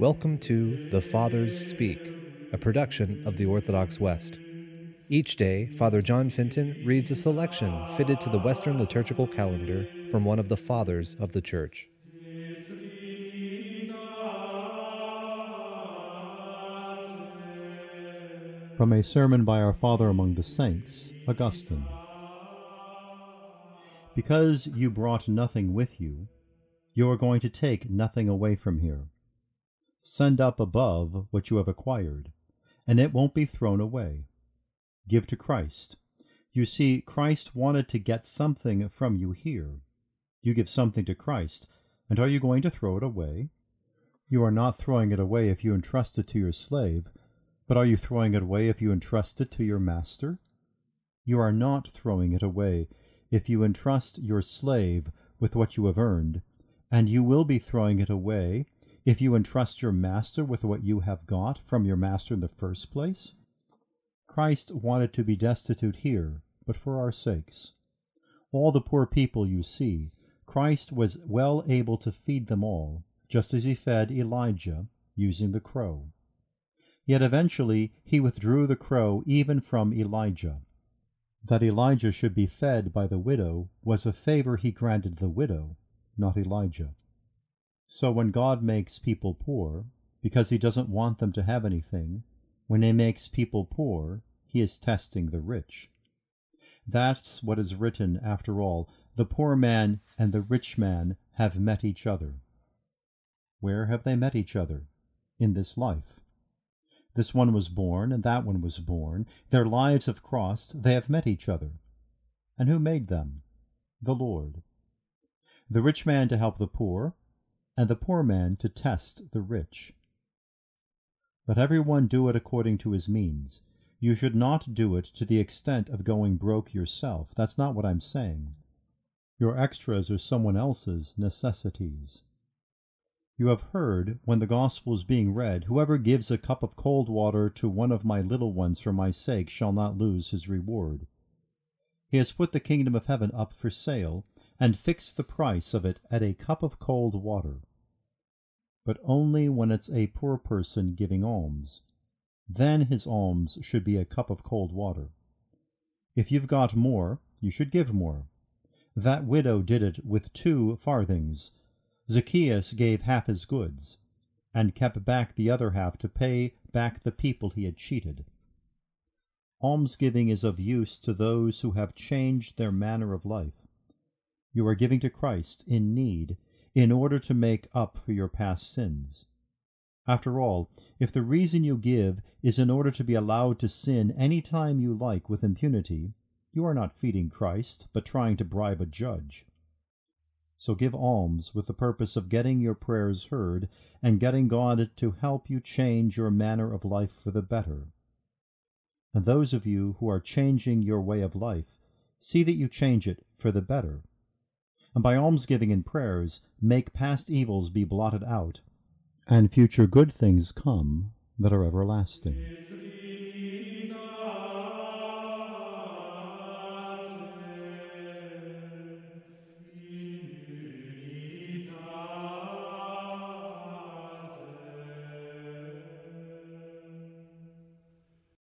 Welcome to The Fathers Speak, a production of the Orthodox West. Each day, Father John Fenton reads a selection fitted to the Western liturgical calendar from one of the Fathers of the Church. From a sermon by our Father among the Saints, Augustine. Because you brought nothing with you, you are going to take nothing away from here. Send up above what you have acquired, and it won't be thrown away. Give to Christ. You see, Christ wanted to get something from you here. You give something to Christ, and are you going to throw it away? You are not throwing it away if you entrust it to your slave, but are you throwing it away if you entrust it to your master? You are not throwing it away if you entrust your slave with what you have earned, and you will be throwing it away if you entrust your master with what you have got from your master in the first place? Christ wanted to be destitute here, but for our sakes. All the poor people you see, Christ was well able to feed them all, just as he fed Elijah, using the crow. Yet eventually he withdrew the crow even from Elijah. That Elijah should be fed by the widow was a favor he granted the widow, not Elijah. So when God makes people poor, because he doesn't want them to have anything, when he makes people poor, he is testing the rich. That's what is written after all. The poor man and the rich man have met each other. Where have they met each other? In this life. This one was born, and that one was born. Their lives have crossed, they have met each other. And who made them? The Lord. The rich man to help the poor, and the poor man to test the rich. But every one do it according to his means. You should not do it to the extent of going broke yourself. That's not what I'm saying. Your extras are someone else's necessities. You have heard, when the gospel is being read, whoever gives a cup of cold water to one of my little ones for my sake shall not lose his reward. He has put the kingdom of heaven up for sale, and fixed the price of it at a cup of cold water. But only when it's a poor person giving alms. Then his alms should be a cup of cold water. If you've got more, you should give more. That widow did it with two farthings Zacchaeus gave half his goods, and kept back the other half to pay back the people he had cheated. Almsgiving is of use to those who have changed their manner of life. You are giving to Christ in need in order to make up for your past sins. After all, if the reason you give is in order to be allowed to sin any time you like with impunity, you are not feeding Christ, but trying to bribe a judge. So give alms with the purpose of getting your prayers heard and getting God to help you change your manner of life for the better. And those of you who are changing your way of life, see that you change it for the better. And by almsgiving and prayers, make past evils be blotted out, and future good things come that are everlasting.